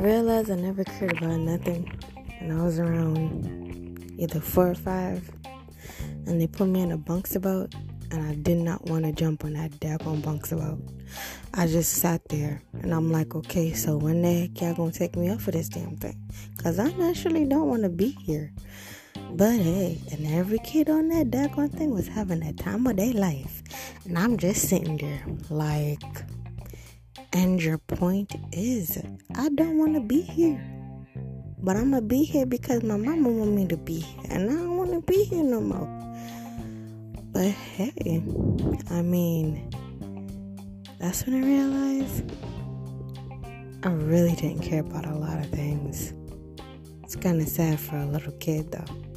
I realize I never cared about nothing. And I was around either four or five, and they put me in a bunks about, and I did not want to jump on that daggone bunks about. I just sat there, and I'm like, okay, so when the heck y'all gonna take me off of this damn thing? Cause I naturally don't want to be here. But hey, and every kid on that daggone thing was having that time of their life. And I'm just sitting there like, and your point is, I don't want to be here. But I'm going to be here because my mama want me to be here. And I don't want to be here no more. But hey, I mean, that's when I realized I really didn't care about a lot of things. It's kind of sad for a little kid though.